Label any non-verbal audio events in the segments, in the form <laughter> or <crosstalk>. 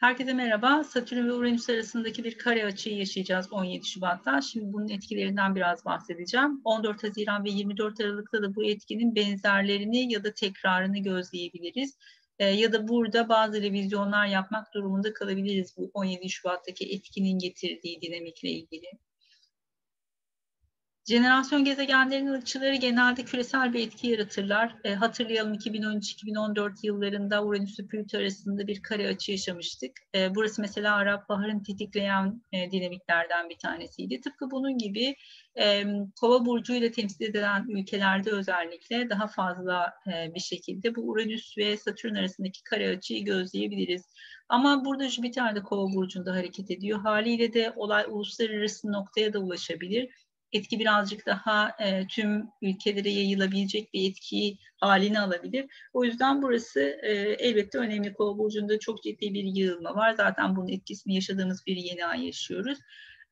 Herkese merhaba. Satürn ve Uranüs arasındaki bir kare açıyı yaşayacağız 17 Şubat'ta. Şimdi bunun etkilerinden biraz bahsedeceğim. 14 Haziran ve 24 Aralık'ta da bu etkinin benzerlerini ya da tekrarını gözleyebiliriz. Ee, ya da burada bazı revizyonlar yapmak durumunda kalabiliriz bu 17 Şubat'taki etkinin getirdiği dinamikle ilgili. Jenerasyon gezegenlerinin açıları genelde küresel bir etki yaratırlar. E, hatırlayalım 2013-2014 yıllarında Uranüs ve Plüto arasında bir kare açı yaşamıştık. E, burası mesela Arap Baharı'nı tetikleyen e, dinamiklerden bir tanesiydi. Tıpkı bunun gibi e, Kova burcu ile temsil edilen ülkelerde özellikle daha fazla e, bir şekilde bu Uranüs ve Satürn arasındaki kare açıyı gözleyebiliriz. Ama burada Jüpiter de Kova burcunda hareket ediyor. Haliyle de olay uluslararası noktaya da ulaşabilir etki birazcık daha e, tüm ülkelere yayılabilecek bir etkiyi halini alabilir. O yüzden burası e, elbette önemli. Kova burcunda çok ciddi bir yığılma var. Zaten bunun etkisini yaşadığımız bir yeni ay yaşıyoruz.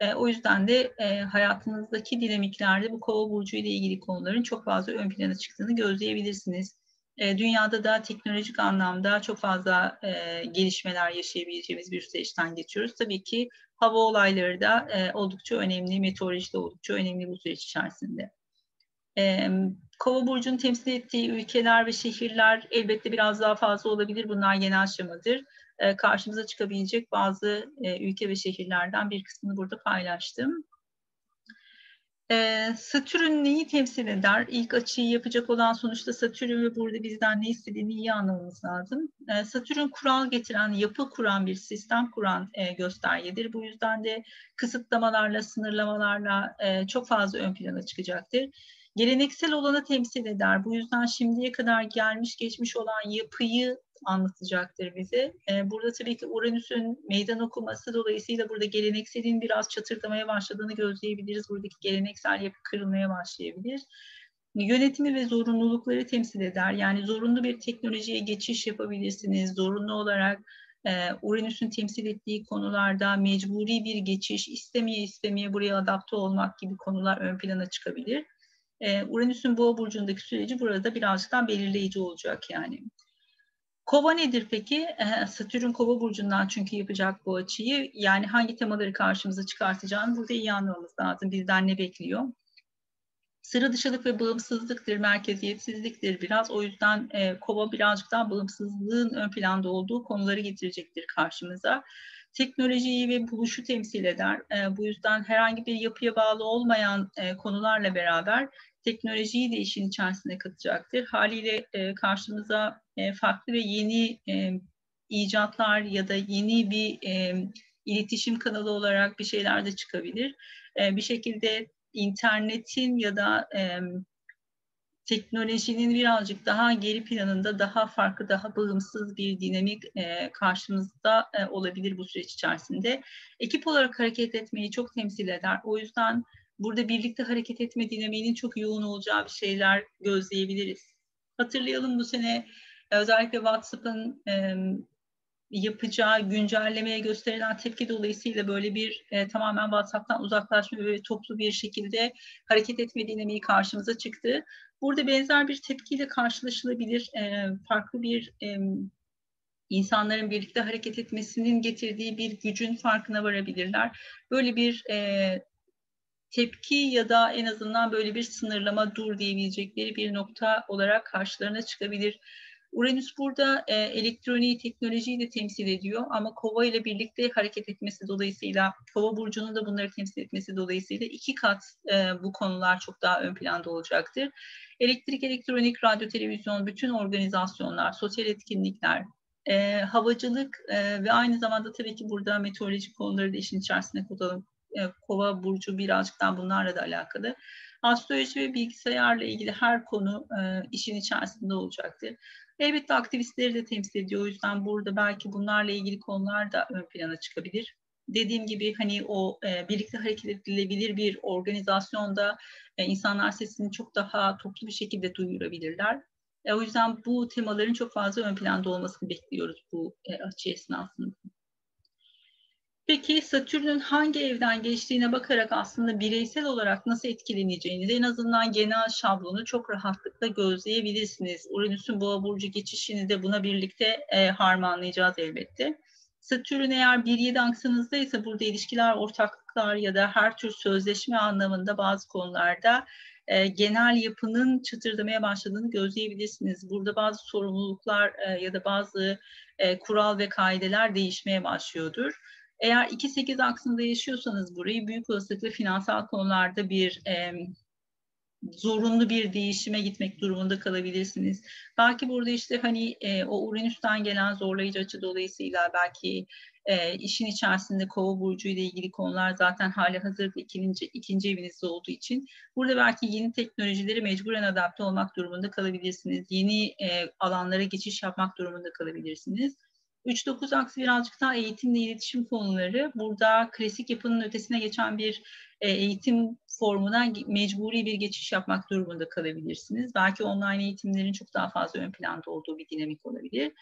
E, o yüzden de e, hayatınızdaki dinamiklerde bu kova burcu ile ilgili konuların çok fazla ön plana çıktığını gözleyebilirsiniz. E, dünyada da teknolojik anlamda çok fazla e, gelişmeler yaşayabileceğimiz bir süreçten geçiyoruz. Tabii ki hava olayları da e, oldukça önemli, meteoroloji de oldukça önemli bu süreç içerisinde. E, Kova burcunun temsil ettiği ülkeler ve şehirler elbette biraz daha fazla olabilir. Bunlar genel şemadır. E, karşımıza çıkabilecek bazı e, ülke ve şehirlerden bir kısmını burada paylaştım. Ee, Satürn neyi temsil eder? İlk açıyı yapacak olan sonuçta Satürn ve burada bizden ne istediğini iyi anlamamız lazım. Ee, Satürn kural getiren, yapı kuran bir sistem kuran e, göstergedir. Bu yüzden de kısıtlamalarla, sınırlamalarla e, çok fazla ön plana çıkacaktır. Geleneksel olanı temsil eder. Bu yüzden şimdiye kadar gelmiş geçmiş olan yapıyı anlatacaktır bize. Ee, burada tabii ki Uranüs'ün meydan okuması dolayısıyla burada gelenekselin biraz çatırdamaya başladığını gözleyebiliriz. Buradaki geleneksel yapı kırılmaya başlayabilir. Yönetimi ve zorunlulukları temsil eder. Yani zorunlu bir teknolojiye geçiş yapabilirsiniz. Zorunlu olarak e, Uranüs'ün temsil ettiği konularda mecburi bir geçiş, istemeye istemeye buraya adapte olmak gibi konular ön plana çıkabilir. E, Uranüs'ün boğa burcundaki süreci burada birazcık daha belirleyici olacak yani. Kova nedir peki? Satürn kova burcundan çünkü yapacak bu açıyı. Yani hangi temaları karşımıza çıkartacağını burada iyi anlamamız lazım. Bizden ne bekliyor? Sıra dışılık ve bağımsızlıktır, merkeziyetsizliktir biraz. O yüzden e, kova birazcık daha bağımsızlığın ön planda olduğu konuları getirecektir karşımıza. Teknolojiyi ve buluşu temsil eder. E, bu yüzden herhangi bir yapıya bağlı olmayan e, konularla beraber teknolojiyi de işin içerisine katacaktır. Haliyle e, karşımıza e, farklı ve yeni e, icatlar ya da yeni bir e, iletişim kanalı olarak bir şeyler de çıkabilir. E, bir şekilde internetin ya da e, teknolojinin birazcık daha geri planında daha farklı, daha bağımsız bir dinamik e, karşımızda e, olabilir bu süreç içerisinde. Ekip olarak hareket etmeyi çok temsil eder. O yüzden burada birlikte hareket etme dinamiğinin çok yoğun olacağı bir şeyler gözleyebiliriz. Hatırlayalım bu sene e, özellikle WhatsApp'ın e, yapacağı güncellemeye gösterilen tepki dolayısıyla böyle bir e, tamamen WhatsApp'tan uzaklaşma ve toplu bir şekilde hareket etme dinamiği karşımıza çıktı. Burada benzer bir tepkiyle karşılaşılabilir. E, farklı bir e, insanların birlikte hareket etmesinin getirdiği bir gücün farkına varabilirler. Böyle bir e, tepki ya da en azından böyle bir sınırlama dur diyebilecekleri bir nokta olarak karşılarına çıkabilir. Uranüs burada e, elektroniği, teknolojiyi de temsil ediyor ama Kova ile birlikte hareket etmesi dolayısıyla, Kova burcunun da bunları temsil etmesi dolayısıyla iki kat e, bu konular çok daha ön planda olacaktır. Elektrik, elektronik, radyo, televizyon, bütün organizasyonlar, sosyal etkinlikler, e, havacılık e, ve aynı zamanda tabii ki burada meteorolojik konuları da işin içerisine katalım. E, Kova burcu birazcık daha bunlarla da alakalı. Astroloji ve bilgisayarla ilgili her konu e, işin içerisinde olacaktır. Elbette aktivistleri de temsil ediyor. O yüzden burada belki bunlarla ilgili konular da ön plana çıkabilir. Dediğim gibi hani o e, birlikte hareket edilebilir bir organizasyonda e, insanlar sesini çok daha toplu bir şekilde duyurabilirler. E, o yüzden bu temaların çok fazla ön planda olmasını bekliyoruz bu e, açı esnasında. Peki Satürn'ün hangi evden geçtiğine bakarak aslında bireysel olarak nasıl etkileneceğini de en azından genel şablonu çok rahatlıkla gözleyebilirsiniz. Uranüs'ün boğa burcu geçişini de buna birlikte e, harmanlayacağız elbette. Satürn eğer 1-7 aksınızda ise burada ilişkiler, ortaklıklar ya da her tür sözleşme anlamında bazı konularda e, genel yapının çıtırdamaya başladığını gözleyebilirsiniz. Burada bazı sorumluluklar e, ya da bazı e, kural ve kaideler değişmeye başlıyordur. Eğer 2-8 aksında yaşıyorsanız burayı büyük olasılıkla finansal konularda bir e, zorunlu bir değişime gitmek durumunda kalabilirsiniz. Belki burada işte hani e, o Uranüs'ten gelen zorlayıcı açı dolayısıyla belki e, işin içerisinde kova burcu ile ilgili konular zaten hali hazırda ikinci, ikinci evinizde olduğu için burada belki yeni teknolojileri mecburen adapte olmak durumunda kalabilirsiniz. Yeni e, alanlara geçiş yapmak durumunda kalabilirsiniz. 3-9 aksi birazcık daha eğitimle iletişim konuları. Burada klasik yapının ötesine geçen bir e, eğitim formuna mecburi bir geçiş yapmak durumunda kalabilirsiniz. Belki online eğitimlerin çok daha fazla ön planda olduğu bir dinamik olabilir.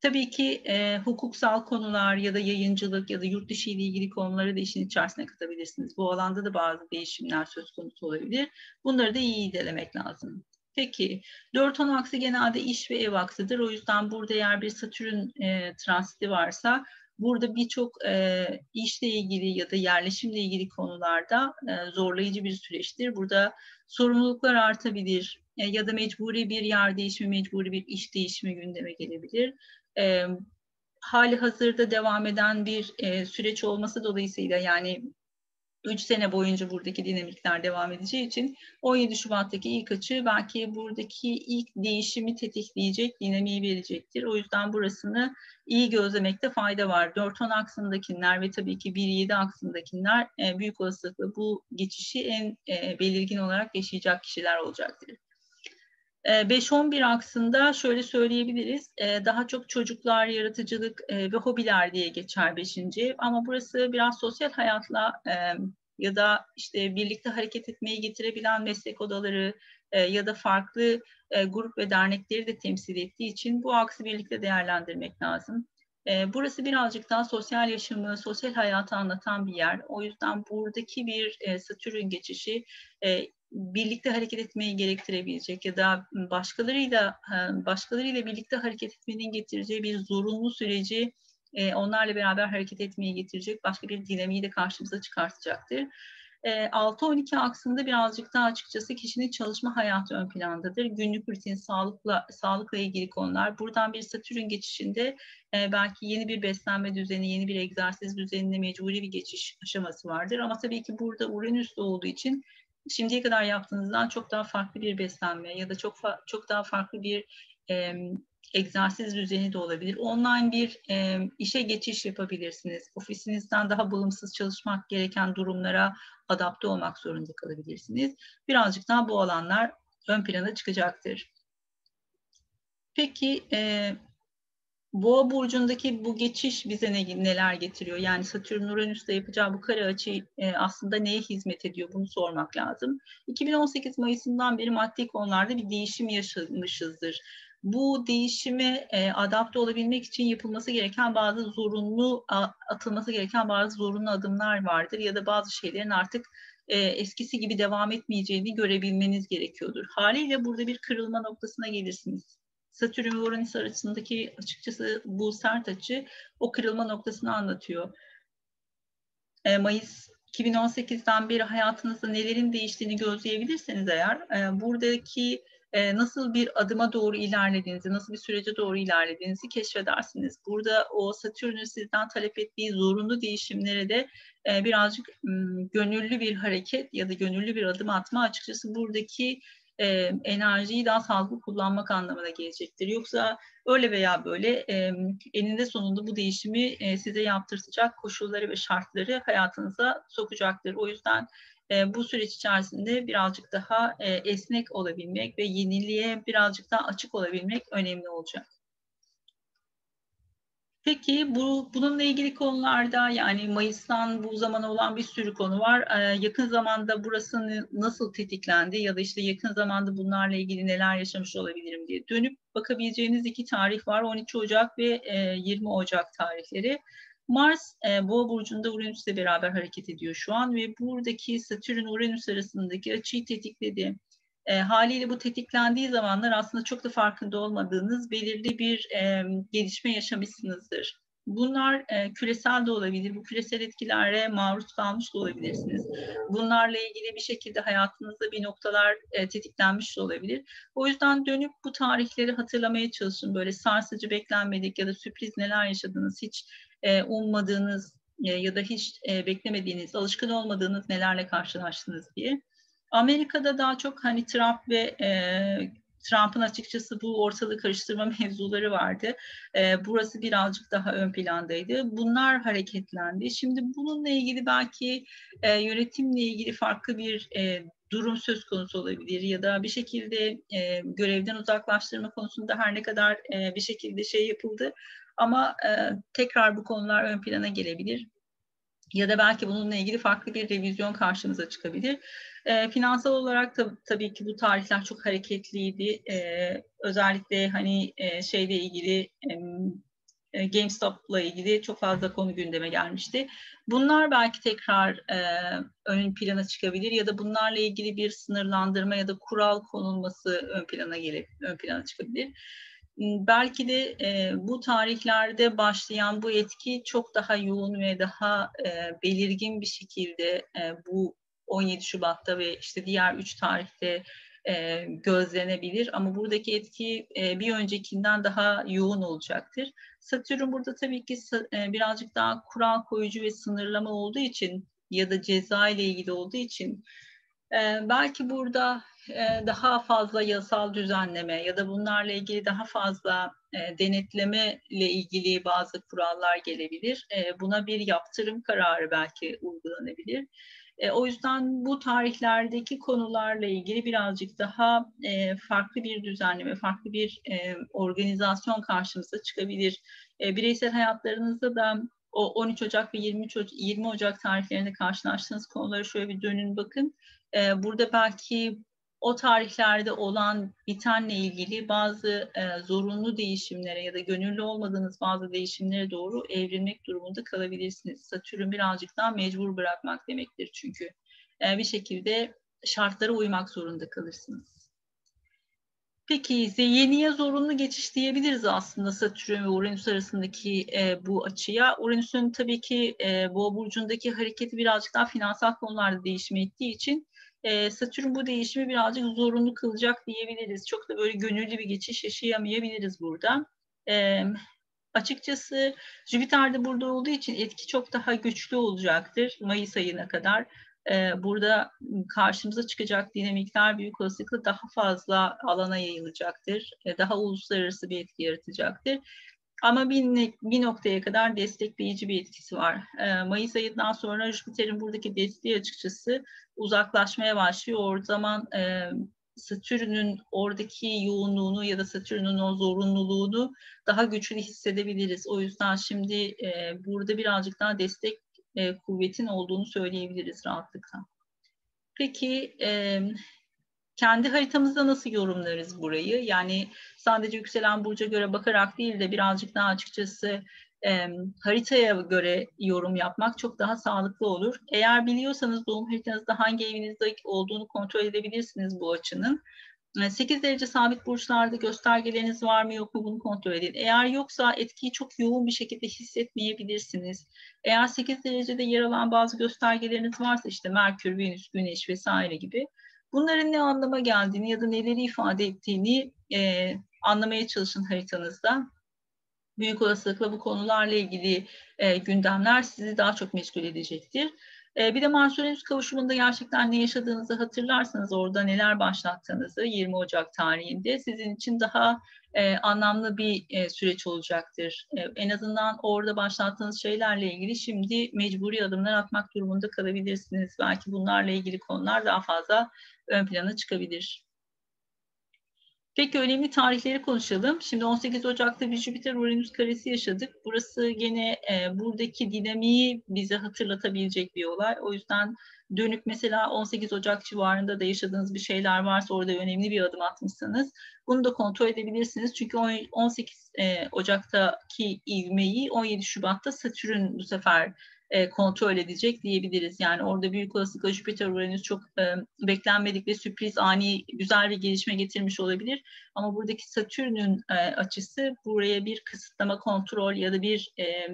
Tabii ki e, hukuksal konular ya da yayıncılık ya da yurt dışı ile ilgili konuları da işin içerisine katabilirsiniz. Bu alanda da bazı değişimler söz konusu olabilir. Bunları da iyi idelemek lazım. Peki, dört on aksi genelde iş ve ev aksıdır. O yüzden burada eğer bir Satürn e, transiti varsa burada birçok e, işle ilgili ya da yerleşimle ilgili konularda e, zorlayıcı bir süreçtir. Burada sorumluluklar artabilir e, ya da mecburi bir yer değişimi, mecburi bir iş değişimi gündeme gelebilir. E, hali hazırda devam eden bir e, süreç olması dolayısıyla yani 3 sene boyunca buradaki dinamikler devam edeceği için 17 Şubat'taki ilk açı belki buradaki ilk değişimi tetikleyecek, dinamiği verecektir. O yüzden burasını iyi gözlemekte fayda var. 4-10 aksındakiler ve tabii ki 1-7 aksındakiler e, büyük olasılıkla bu geçişi en e, belirgin olarak yaşayacak kişiler olacaktır. 5-11 e, aksında şöyle söyleyebiliriz. E, daha çok çocuklar, yaratıcılık e, ve hobiler diye geçer 5. ev. Ama burası biraz sosyal hayatla ya da işte birlikte hareket etmeyi getirebilen meslek odaları ya da farklı grup ve dernekleri de temsil ettiği için bu aksı birlikte değerlendirmek lazım. Burası birazcık daha sosyal yaşamı, sosyal hayatı anlatan bir yer. O yüzden buradaki bir Satürn geçişi birlikte hareket etmeyi gerektirebilecek ya da başkalarıyla başkalarıyla birlikte hareket etmenin getireceği bir zorunlu süreci onlarla beraber hareket etmeyi getirecek başka bir dinamiği de karşımıza çıkartacaktır. 6-12 aksında birazcık daha açıkçası kişinin çalışma hayatı ön plandadır. Günlük rutin, sağlıkla, sağlıkla ilgili konular. Buradan bir satürn geçişinde belki yeni bir beslenme düzeni, yeni bir egzersiz düzenine mecburi bir geçiş aşaması vardır. Ama tabii ki burada Uranüs olduğu için şimdiye kadar yaptığınızdan çok daha farklı bir beslenme ya da çok çok daha farklı bir e, egzersiz düzeni de olabilir. Online bir e, işe geçiş yapabilirsiniz. Ofisinizden daha bağımsız çalışmak gereken durumlara adapte olmak zorunda kalabilirsiniz. Birazcık daha bu alanlar ön plana çıkacaktır. Peki e, Boğa burcundaki bu geçiş bize ne, neler getiriyor? Yani Satürn Uranüs'te yapacağı bu kare açı e, aslında neye hizmet ediyor? Bunu sormak lazım. 2018 Mayıs'ından beri maddi konularda bir değişim yaşamışızdır. Bu değişime e, adapte olabilmek için yapılması gereken bazı zorunlu atılması gereken bazı zorunlu adımlar vardır ya da bazı şeylerin artık e, eskisi gibi devam etmeyeceğini görebilmeniz gerekiyordur. Haliyle burada bir kırılma noktasına gelirsiniz. Satürn ve Uranüs arasındaki açıkçası bu sert açı o kırılma noktasını anlatıyor. E, Mayıs 2018'den beri hayatınızda nelerin değiştiğini gözleyebilirseniz eğer e, buradaki e, nasıl bir adıma doğru ilerlediğinizi, nasıl bir sürece doğru ilerlediğinizi keşfedersiniz. Burada o Satürn'ün sizden talep ettiği zorunlu değişimlere de e, birazcık m, gönüllü bir hareket ya da gönüllü bir adım atma açıkçası buradaki e, enerjiyi daha sağlıklı kullanmak anlamına gelecektir. Yoksa öyle veya böyle e, eninde sonunda bu değişimi e, size yaptırtacak koşulları ve şartları hayatınıza sokacaktır. O yüzden e, bu süreç içerisinde birazcık daha e, esnek olabilmek ve yeniliğe birazcık daha açık olabilmek önemli olacak. Peki bu bununla ilgili konularda yani Mayıs'tan bu zamana olan bir sürü konu var. Ee, yakın zamanda burası nasıl tetiklendi ya da işte yakın zamanda bunlarla ilgili neler yaşamış olabilirim diye dönüp bakabileceğiniz iki tarih var. 13 Ocak ve e, 20 Ocak tarihleri. Mars e, Boğa burcunda Uranüs'le beraber hareket ediyor şu an ve buradaki Satürn Uranüs arasındaki açıyı tetikledi. E, haliyle bu tetiklendiği zamanlar aslında çok da farkında olmadığınız belirli bir e, gelişme yaşamışsınızdır. Bunlar e, küresel de olabilir. Bu küresel etkilere maruz kalmış da olabilirsiniz. Bunlarla ilgili bir şekilde hayatınızda bir noktalar e, tetiklenmiş de olabilir. O yüzden dönüp bu tarihleri hatırlamaya çalışın. Böyle sarsıcı, beklenmedik ya da sürpriz neler yaşadınız, hiç e, ummadığınız e, ya da hiç e, beklemediğiniz, alışkın olmadığınız nelerle karşılaştınız diye. Amerika'da daha çok hani Trump ve e, Trump'ın açıkçası bu ortalığı karıştırma <laughs> mevzuları vardı. E, burası birazcık daha ön plandaydı. Bunlar hareketlendi. Şimdi bununla ilgili belki e, yönetimle ilgili farklı bir e, durum söz konusu olabilir ya da bir şekilde e, görevden uzaklaştırma konusunda her ne kadar e, bir şekilde şey yapıldı ama e, tekrar bu konular ön plana gelebilir ya da belki bununla ilgili farklı bir revizyon karşımıza çıkabilir. E, finansal olarak da tabii ki bu tarihler çok hareketliydi. E, özellikle hani e, şeyle ilgili e, GameStop'la ilgili çok fazla konu gündeme gelmişti. Bunlar belki tekrar e, ön plana çıkabilir ya da bunlarla ilgili bir sınırlandırma ya da kural konulması ön plana gelip ön plana çıkabilir belki de e, bu tarihlerde başlayan bu etki çok daha yoğun ve daha e, belirgin bir şekilde e, bu 17 Şubat'ta ve işte diğer üç tarihte e, gözlenebilir ama buradaki etki e, bir öncekinden daha yoğun olacaktır. Satürn burada tabii ki e, birazcık daha kural koyucu ve sınırlama olduğu için ya da ceza ile ilgili olduğu için e, belki burada e, daha fazla yasal düzenleme ya da bunlarla ilgili daha fazla e, denetleme ile ilgili bazı kurallar gelebilir. E, buna bir yaptırım kararı belki uygulanabilir. O yüzden bu tarihlerdeki konularla ilgili birazcık daha farklı bir düzenleme, farklı bir organizasyon karşımıza çıkabilir. Bireysel hayatlarınızda da o 13 Ocak ve 23 Ocak, 20 Ocak tarihlerinde karşılaştığınız konuları şöyle bir dönün bakın. Burada belki o tarihlerde olan bitenle ilgili bazı e, zorunlu değişimlere ya da gönüllü olmadığınız bazı değişimlere doğru evrilmek durumunda kalabilirsiniz. Satürn birazcık daha mecbur bırakmak demektir çünkü. E, bir şekilde şartlara uymak zorunda kalırsınız. Peki yeniye zorunlu geçiş diyebiliriz aslında Satürn ve Uranüs arasındaki e, bu açıya. Uranüs'ün tabii ki e, Boğa burcundaki hareketi birazcık daha finansal konularda değişime ettiği için e, Satürn bu değişimi birazcık zorunlu kılacak diyebiliriz. Çok da böyle gönüllü bir geçiş yaşayamayabiliriz burada. E, açıkçası Jüpiter de burada olduğu için etki çok daha güçlü olacaktır Mayıs ayına kadar. E, burada karşımıza çıkacak dinamikler büyük olasılıkla daha fazla alana yayılacaktır. E, daha uluslararası bir etki yaratacaktır. Ama bir, bir noktaya kadar destekleyici bir etkisi var. E, Mayıs ayından sonra Jüpiter'in buradaki desteği açıkçası uzaklaşmaya başlıyor. O zaman e, Satürn'ün oradaki yoğunluğunu ya da Satürn'ün o zorunluluğunu daha güçlü hissedebiliriz. O yüzden şimdi e, burada birazcık daha destek e, kuvvetin olduğunu söyleyebiliriz rahatlıkla. Peki e, kendi haritamızda nasıl yorumlarız burayı? Yani sadece yükselen burca göre bakarak değil de birazcık daha açıkçası e, haritaya göre yorum yapmak çok daha sağlıklı olur. Eğer biliyorsanız doğum haritanızda hangi evinizde olduğunu kontrol edebilirsiniz bu açının. 8 derece sabit burçlarda göstergeleriniz var mı yok mu bunu kontrol edin. Eğer yoksa etkiyi çok yoğun bir şekilde hissetmeyebilirsiniz. Eğer 8 derecede yer alan bazı göstergeleriniz varsa işte Merkür, Venüs, Güneş vesaire gibi bunların ne anlama geldiğini ya da neleri ifade ettiğini e, anlamaya çalışın haritanızda büyük olasılıkla bu konularla ilgili e, gündemler sizi daha çok meşgul edecektir. E, bir de Mars Uranüs kavuşumunda gerçekten ne yaşadığınızı hatırlarsanız orada neler başlattığınızı 20 Ocak tarihinde sizin için daha e, anlamlı bir e, süreç olacaktır. E, en azından orada başlattığınız şeylerle ilgili şimdi mecburi adımlar atmak durumunda kalabilirsiniz. Belki bunlarla ilgili konular daha fazla ön plana çıkabilir. Peki önemli tarihleri konuşalım. Şimdi 18 Ocak'ta bir Jüpiter Uranüs karesi yaşadık. Burası gene e, buradaki dinamiği bize hatırlatabilecek bir olay. O yüzden dönük mesela 18 Ocak civarında da yaşadığınız bir şeyler varsa orada önemli bir adım atmışsanız bunu da kontrol edebilirsiniz. Çünkü 18 e, Ocak'taki ivmeyi 17 Şubat'ta Satürn bu sefer e, kontrol edecek diyebiliriz. Yani orada büyük olasılıkla Jüpiter Uranüs çok e, beklenmedik ve sürpriz ani güzel bir gelişme getirmiş olabilir. Ama buradaki Satürn'ün açısı buraya bir kısıtlama kontrol ya da bir e,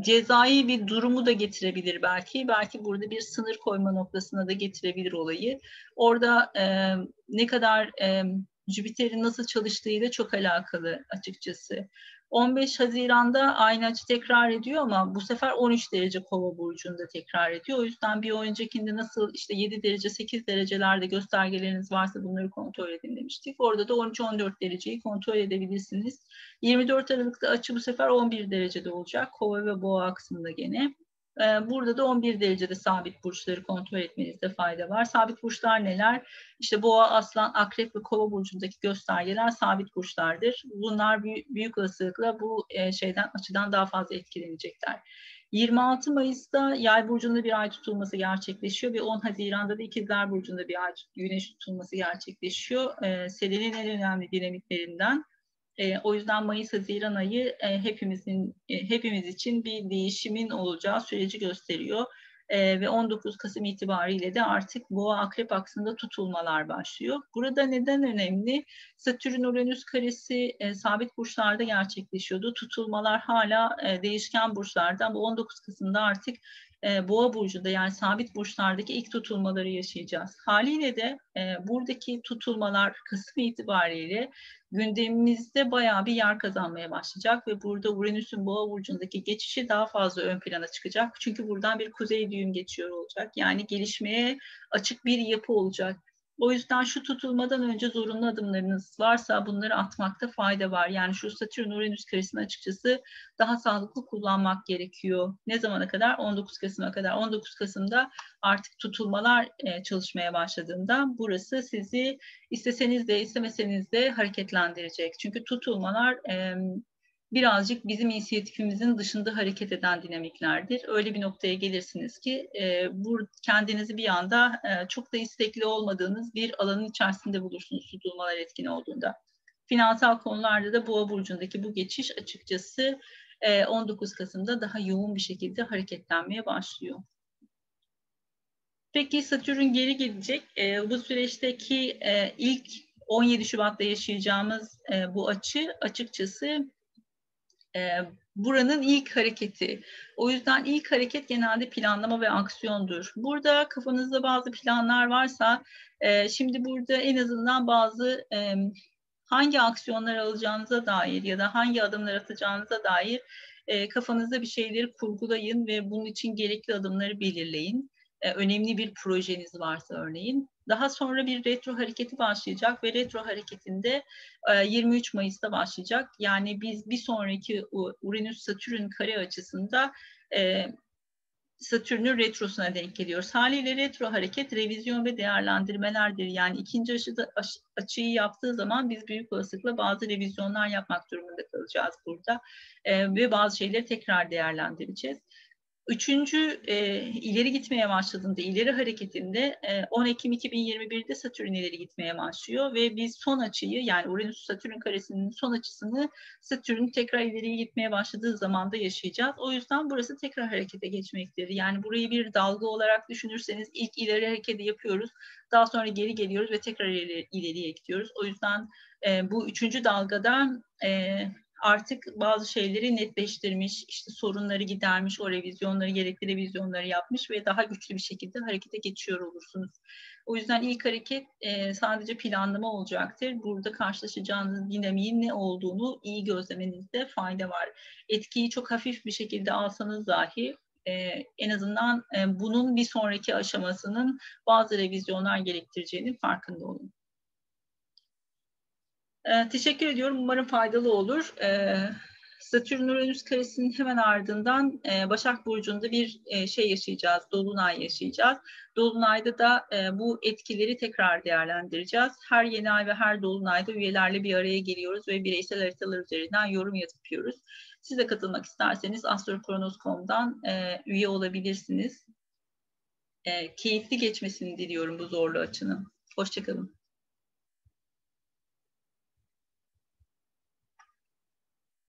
cezai bir durumu da getirebilir belki. Belki burada bir sınır koyma noktasına da getirebilir olayı. Orada ne kadar e, Jüpiter'in nasıl çalıştığıyla çok alakalı açıkçası. 15 Haziran'da aynı açı tekrar ediyor ama bu sefer 13 derece kova burcunda tekrar ediyor. O yüzden bir öncekinde nasıl işte 7 derece 8 derecelerde göstergeleriniz varsa bunları kontrol edin demiştik. Orada da 13-14 dereceyi kontrol edebilirsiniz. 24 Aralık'ta açı bu sefer 11 derecede olacak. Kova ve boğa aksında gene. Ee, burada da 11 derecede sabit burçları kontrol etmenizde fayda var. Sabit burçlar neler? İşte boğa, aslan, akrep ve kova burcundaki göstergeler sabit burçlardır. Bunlar büyük olasılıkla bu e, şeyden açıdan daha fazla etkilenecekler. 26 Mayıs'ta Yay burcunda bir ay tutulması gerçekleşiyor ve 10 Haziran'da da İkizler burcunda bir ay güneş tutulması gerçekleşiyor. Ee, Selenin en önemli dinamiklerinden e, o yüzden Mayıs-Haziran ayı e, hepimizin e, hepimiz için bir değişimin olacağı süreci gösteriyor. E, ve 19 Kasım itibariyle de artık Boğa Akrep aksında tutulmalar başlıyor. Burada neden önemli? Satürn Uranüs karesi e, sabit burçlarda gerçekleşiyordu. Tutulmalar hala e, değişken burçlarda Bu 19 Kasım'da artık e, Boğa burcunda yani sabit burçlardaki ilk tutulmaları yaşayacağız. Haliyle de e, buradaki tutulmalar Kasım itibariyle gündemimizde bayağı bir yer kazanmaya başlayacak ve burada Uranüs'ün Boğa burcundaki geçişi daha fazla ön plana çıkacak. Çünkü buradan bir kuzey düğüm geçiyor olacak. Yani gelişmeye açık bir yapı olacak. O yüzden şu tutulmadan önce zorunlu adımlarınız varsa bunları atmakta fayda var. Yani şu Satürn Uranüs karesini açıkçası daha sağlıklı kullanmak gerekiyor. Ne zamana kadar? 19 Kasım'a kadar. 19 Kasım'da artık tutulmalar e, çalışmaya başladığında burası sizi isteseniz de istemeseniz de hareketlendirecek. Çünkü tutulmalar birazcık bizim inisiyatifimizin dışında hareket eden dinamiklerdir. Öyle bir noktaya gelirsiniz ki e, bu kendinizi bir anda e, çok da istekli olmadığınız bir alanın içerisinde bulursunuz tutulmalar etkin olduğunda. Finansal konularda da Boğa burcundaki bu geçiş açıkçası e, 19 Kasım'da daha yoğun bir şekilde hareketlenmeye başlıyor. Peki Satürn geri gelecek. E, bu süreçteki e, ilk 17 Şubat'ta yaşayacağımız e, bu açı açıkçası e, buranın ilk hareketi. O yüzden ilk hareket genelde planlama ve aksiyondur. Burada kafanızda bazı planlar varsa e, şimdi burada en azından bazı e, hangi aksiyonlar alacağınıza dair ya da hangi adımlar atacağınıza dair e, kafanızda bir şeyleri kurgulayın ve bunun için gerekli adımları belirleyin. E, önemli bir projeniz varsa örneğin. Daha sonra bir retro hareketi başlayacak ve retro hareketinde 23 e, Mayıs'ta başlayacak. Yani biz bir sonraki Uranüs-Satürn kare açısında e, Satürn'ün retrosuna denk geliyoruz. Haliyle retro hareket revizyon ve değerlendirmelerdir. Yani ikinci aşıda, aş, açıyı yaptığı zaman biz büyük olasılıkla bazı revizyonlar yapmak durumunda kalacağız burada. E, ve bazı şeyleri tekrar değerlendireceğiz. Üçüncü e, ileri gitmeye başladığında, ileri hareketinde e, 10 Ekim 2021'de Satürn ileri gitmeye başlıyor ve biz son açıyı yani Uranüs-Satürn karesinin son açısını Satürn tekrar ileriye gitmeye başladığı zamanda yaşayacağız. O yüzden burası tekrar harekete geçmektir. Yani burayı bir dalga olarak düşünürseniz ilk ileri hareketi yapıyoruz, daha sonra geri geliyoruz ve tekrar ileri, ileriye gidiyoruz. O yüzden e, bu üçüncü dalgada e, artık bazı şeyleri netleştirmiş, işte sorunları gidermiş, o revizyonları, gerekli revizyonları yapmış ve daha güçlü bir şekilde harekete geçiyor olursunuz. O yüzden ilk hareket e, sadece planlama olacaktır. Burada karşılaşacağınız dinamiğin ne olduğunu iyi gözlemenizde fayda var. Etkiyi çok hafif bir şekilde alsanız dahi e, en azından e, bunun bir sonraki aşamasının bazı revizyonlar gerektireceğinin farkında olun. E, teşekkür ediyorum. Umarım faydalı olur. E, Satürn Uranüs karesinin hemen ardından e, Başak Burcu'nda bir e, şey yaşayacağız, Dolunay yaşayacağız. Dolunay'da da e, bu etkileri tekrar değerlendireceğiz. Her yeni ay ve her Dolunay'da üyelerle bir araya geliyoruz ve bireysel haritalar üzerinden yorum yapıyoruz. Siz de katılmak isterseniz astrokronos.com'dan e, üye olabilirsiniz. keyifli geçmesini diliyorum bu zorlu açının. Hoşçakalın.